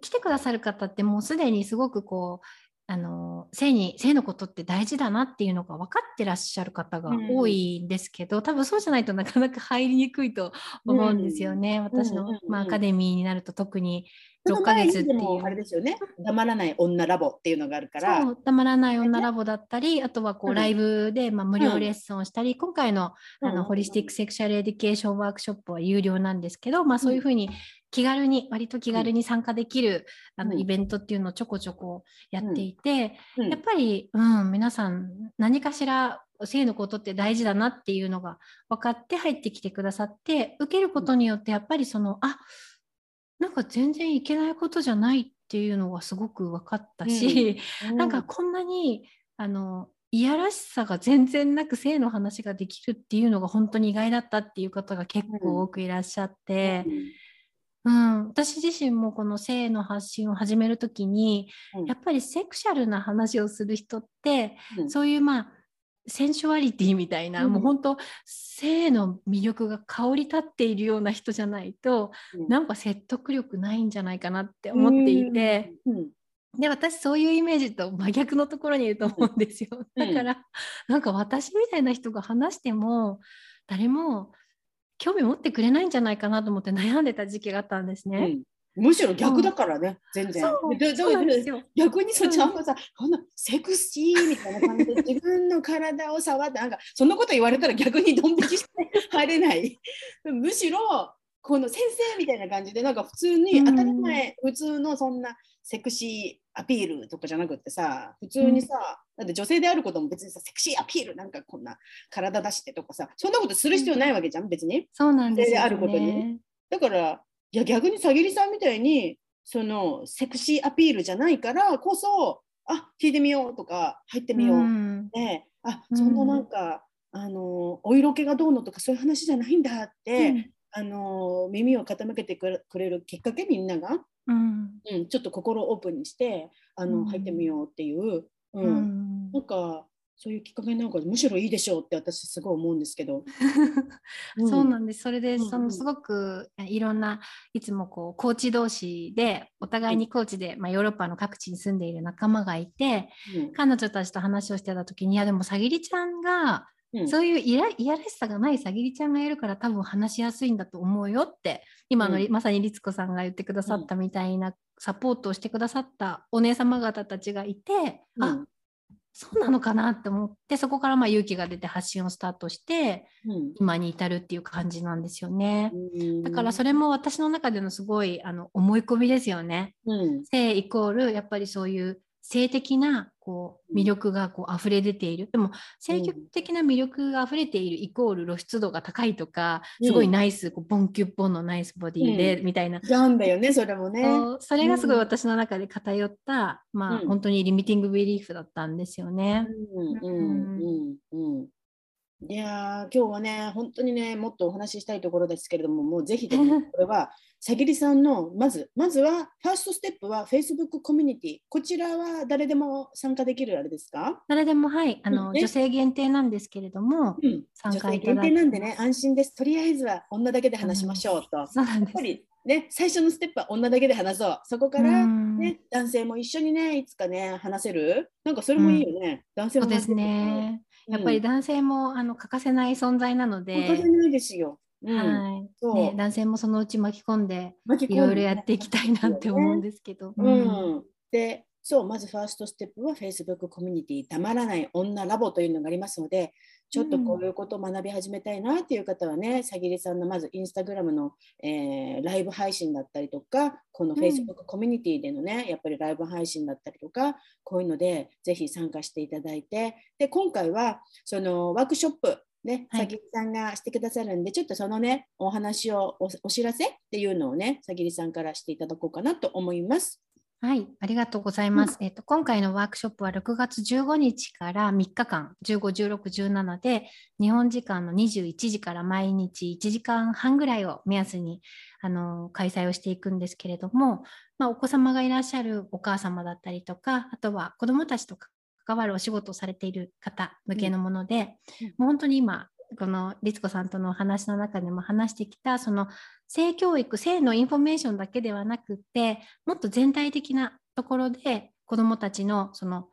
来てくださる方ってもうすでにすごくこうあの性に性のことって大事だなっていうのが分かってらっしゃる方が多いんですけど、うん、多分そうじゃないとなかなか入りにくいと思うんですよね、うん、私の、まあ、アカデミーになると特に6ヶ月っていう。あれですよね。黙らない女ラボっていうのがあるから。黙らない女ラボだったりあとはこうライブで、まあ、無料レッスンをしたり、今回のあの Holistic Sexual Education Workshop は有料なんですけど、まあ、そういうふうに気軽に割と気軽に参加できる、あのイベントっていうのをちょこちょこやっていて、やっぱり、うん、皆さん何かしら性のことって大事だなっていうのが分かって入ってきてくださって受けることによってやっぱりそのあなんか全然いけないことじゃないっていうのがすごく分かったし、うんうん、なんかこんなにあのいやらしさが全然なく性の話ができるっていうのが本当に意外だったっていう方が結構多くいらっしゃって、うん、私自身もこの性の発信を始める時に、やっぱりセクシャルな話をする人って、そういうまあセンシュアリティみたいな、うん、もう本当性の魅力が香り立っているような人じゃないと、うん、なんか説得力ないんじゃないかなって思っていて、うん、で私そういうイメージと真逆のところにいると思うんですよ。だから、なんか私みたいな人が話しても誰も興味持ってくれないんじゃないかなと思って悩んでた時期があったんですね。むしろ逆だからね、全然。逆にそっちのさ、こんなセクシーみたいな感じで 自分の体を触って、なんかそんなこと言われたら逆にドン引きして入れない。むしろこの先生みたいな感じで、なんか普通に当たり前、普通のそんなセクシーアピールとかじゃなくってさ、普通にさ、だって女性であることも別にさ、セクシーアピールなんかこんな体出してとかさ、そんなことする必要ないわけじゃん、別に。そうなんですよ、ね、であることに。だから、いや逆にさぎりさんみたいにそのセクシーアピールじゃないからこそあ聞いてみようとか入ってみよう、うん、であそんななんか、うん、あのお色気がどうのとかそういう話じゃないんだって、うん、あの耳を傾けてくれるきっかけみんなが、うん。ちょっと心をオープンにしてあの、入ってみようっていう、うん。なんかそういうきっかけなんかむしろいいでしょうって私すごい思うんですけど。そうなんです。それで、そのすごくいろんないつもこうコーチ同士でお互いにコーチで、まあ、ヨーロッパの各地に住んでいる仲間がいて、うん、彼女たちと話をしてた時にいやでもさぎりちゃんがうん、そういういやいやらしさがないさぎりちゃんがいるから多分話しやすいんだと思うよって今の、うん、まさに律子さんが言ってくださったみたいなサポートをしてくださったお姉様方たちがいて、うん、あそうなのかなって思ってそこからまあ勇気が出て発信をスタートして、うん、今に至るっていう感じなんですよね。だからそれも私の中でのすごいあの思い込みですよね。うん、性イコールやっぱりそういう性的なこう魅力がこう溢れ出ている。でも性的な魅力が溢れているイコール露出度が高いとか、すごいナイスこうボンキュッボンのナイスボディで、みたいな。なんだよねそれもね。それがすごい私の中で偏った、まあ、本当にリミティングビリーフだったんですよね。うんうんうんいや今日はね、本当にね、もっとお話ししたいところですけれども、もうぜひこれは、さぎりさんの、まず、まずは、ファーストステップは Facebook コミュニティ。こちらは誰でも参加できるあれですか？誰でも、はい、あの、ね、女性限定なんですけれども、うん、参加いただ限定なんでね、安心です。とりあえずは女だけで話しましょうと。うん、そうなんです。ね、最初のステップは女だけで話そう。そこから、ね、男性も一緒にね、いつかね、話せる？なんかそれもいいよね。男性も、ね、そうですね。やっぱり男性も、あの欠かせない存在なので。欠かせないですよ。うん、はい、ね、男性もそのうち巻き込んでいろいろやっていきたいなって思うんですけど。うん、でそうまずファーストステップは Facebook コミュニティたまらない女ラボというのがありますのでちょっとこういうことを学び始めたいなっていう方はね、さぎりさんのまずインスタグラムの、えー、ライブ配信だったりとか、この Facebook コミュニティでのね、やっぱりライブ配信だったりとか、こういうのでぜひ参加していただいて、で、今回はそのワークショップ、ね、さぎりさんがしてくださるんで、ちょっとそのね、お話をお、お知らせっていうのをね、さぎりさんからしていただこうかなと思います。はい、ありがとうございます。うん、えっと、今回のワークショップは6月15日から3日間、15、16、17で、日本時間の21時から毎日1時間半ぐらいを目安にあの開催をしていくんですけれども、まあ、お子様がいらっしゃるお母様だったりとか、あとは子どもたちと関わるお仕事をされている方向けのもので、うん、もう本当に今、この律子さんとのお話の中でも話してきたその性教育性のインフォメーションだけではなくってもっと全体的なところで子どもたちのその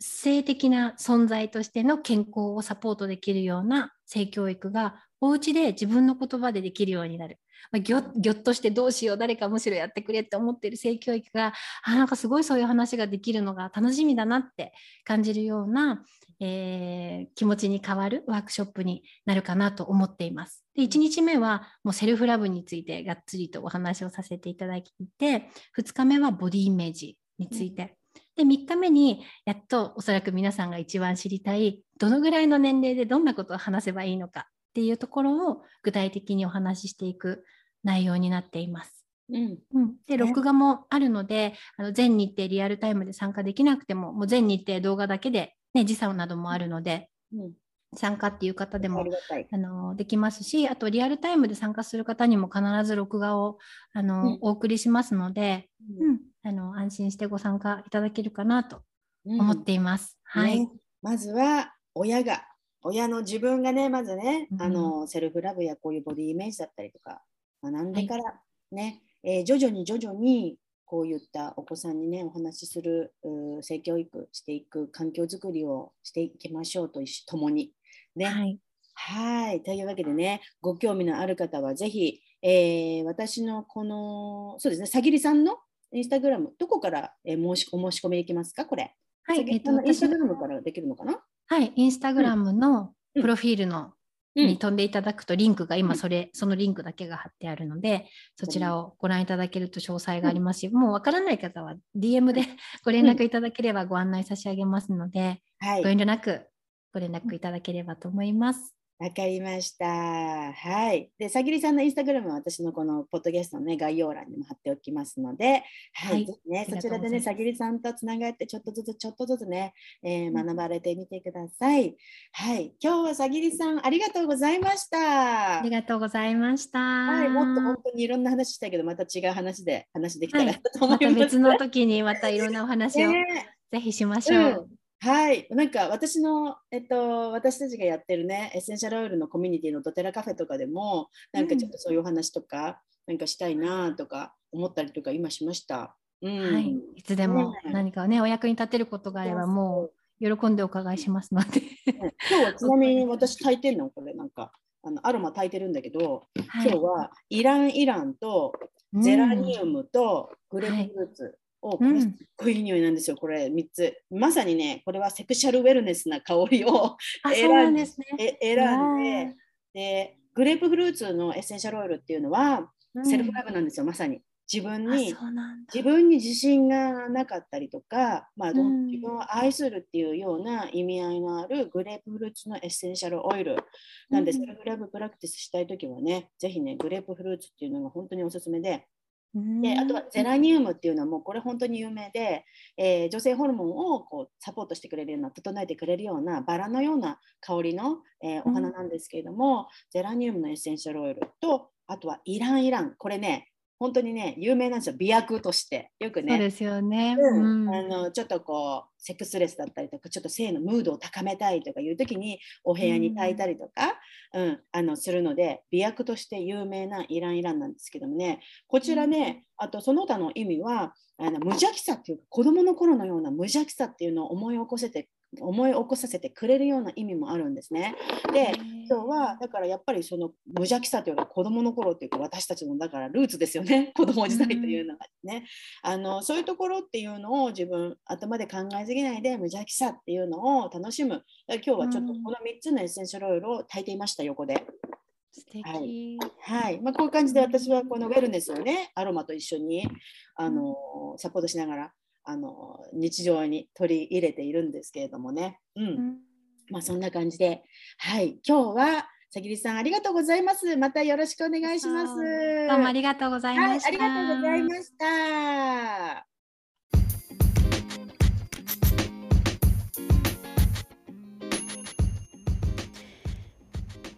性的な存在としての健康をサポートできるような性教育がお家で自分の言葉でできるようになる。まあ、ぎょぎょっとしてどうしよう誰かむしろやってくれって思ってる性教育があなんかすごいそういう話ができるのが楽しみだなって感じるような、えー、気持ちに変わるワークショップになるかなと思っています。で1日目はもうセルフラブについてがっつりとお話をさせていただいて2日目はボディイメージについて。で3日目にやっとおそらく皆さんが一番知りたいどのぐらいの年齢でどんなことを話せばいいのかっていうところを具体的にお話ししていく内容になっています。うん。うん、で録画もあるので、あの全日程リアルタイムで参加できなくてももう全日程動画だけで、ね、時差などもあるので、うん、参加っていう方でもあのできますしあとリアルタイムで参加する方にも必ず録画をあの、うん、お送りしますので、うん、あの安心してご参加いただけるかなと思っています。はい、ね、まずは親が親の自分がねまずね、あのセルフラブやこういうボディイメージだったりとか学んでからね、はい、えー、徐々に徐々にこういったお子さんにねお話しする性教育していく環境づくりをしていきましょうと共にね。はい。はいというわけでね、ご興味のある方はぜひ、えー、私のこの、そうですね、さぎりさんのインスタグラム、どこから、えー、申しお申し込みできますか、これ。はい、えっと、インスタグラムからできるのかな？はい、インスタグラムのプロフィールの、うん、に飛んでいただくとリンクが今それ、うん、そのリンクだけが貼ってあるのでそちらをご覧いただけると詳細があります。し、うん、もうわからない方は DM でご連絡いただければご案内差し上げますので、はい、ご遠慮なくご連絡いただければと思います。わかりました。はい。で、さぎりさんのインスタグラムは私のこのポッドキャストの、ね、概要欄にも貼っておきますので、はい。はい、ね、そちらでね、さぎりさんとつながって、ちょっとずつ、ちょっとずつね、えー、学ばれてみてください。はい。今日はさぎりさん、ありがとうございました。ありがとうございました。はい。もっと本当にいろんな話したけど、また違う話で話できたら、はい、と思います。また別の時にまたいろんなお話を、ぜひしましょう。うんはい、なんか私の、えっと、私たちがやってるね、エッセンシャルオイルのコミュニティのドテラカフェとかでも、なんかちょっとそういうお話とか、うん、なんかしたいなとか思ったりとか今しました。うん、はい、いつでも何かね、お役に立てることがあれば、もう喜んでお伺いしますので。今日は ちなみに私炊いてんのこれなんか。あのアロマ炊いてるんだけど、はい、今日はイランイランとゼラニウムとグレープフルーツ、を、これすっごいいい匂いなんですよ、これ3つ。まさにね、これは sexual wellness な香りを選んで、ね、選んでで、グレープフルーツのエッセンシャルオイルっていうのは、 self-love なんですよ、まさに。自分に自分に自信がなかったりとか、まあ、自分を愛するっていうような意味合いのあるグレープフルーツのエッセンシャルオイルなんで、 self-love practice したいときはね、ぜひね、グレープフルーツっていうのが本当におすすめで、であとはゼラニウムっていうのはもうこれ本当に有名で、えー、女性ホルモンをこうサポートしてくれるような整えてくれるようなバラのような香りの、えー、お花なんですけれども、うん、ゼラニウムのエッセンシャルオイルとあとはイランイラン。これね本当にね有名なんですよ。美薬として。よくね。そうですよね、うん、あのちょっとこうセックスレスだったりとかちょっと性のムードを高めたいとかいう時にお部屋に炊いたりとか、うん、うん、あのするので美薬として有名なイランイランなんですけどもね。こちらね、あとその他の意味はあの無邪気さっていうか子どもの頃のような無邪気さっていうのを思い起こせて思い起こさせてくれるような意味もあるんですね。で今日はだからやっぱりその無邪気さというか子どもの頃っていうか私たちのだからルーツですよね。子ども時代というのがね、あのそういうところっていうのを自分頭で考えすぎないで無邪気さっていうのを楽しむ。今日はちょっとこの3つのエッセンシャルオイルを炊いていました横で。素敵。はい、はい。まあ、こういう感じで私はこのウェルネスをねアロマと一緒にあのサポートしながらあの日常に取り入れているんですけれどもね、うん、うん、まあ、そんな感じで、はい、今日はさぎりさんありがとうございます。またよろしくお願いします。どうもありがとうございました。はい、ありがとうございました。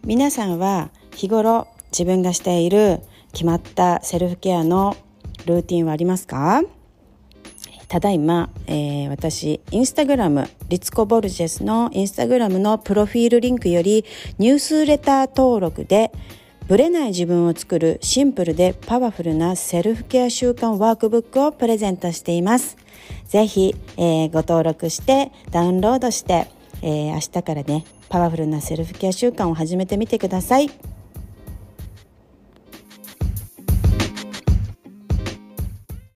皆さんは日頃自分がしている決まったセルフケアのルーティンはありますか？ただいま、えー、私、インスタグラム、リツコ・ボルジェスのインスタグラムのプロフィールリンクよりニュースレター登録で、ブレない自分を作るシンプルでパワフルなセルフケア習慣ワークブックをプレゼントしています。ぜひ、えー、ご登録してダウンロードして、えー、明日からねパワフルなセルフケア習慣を始めてみてください。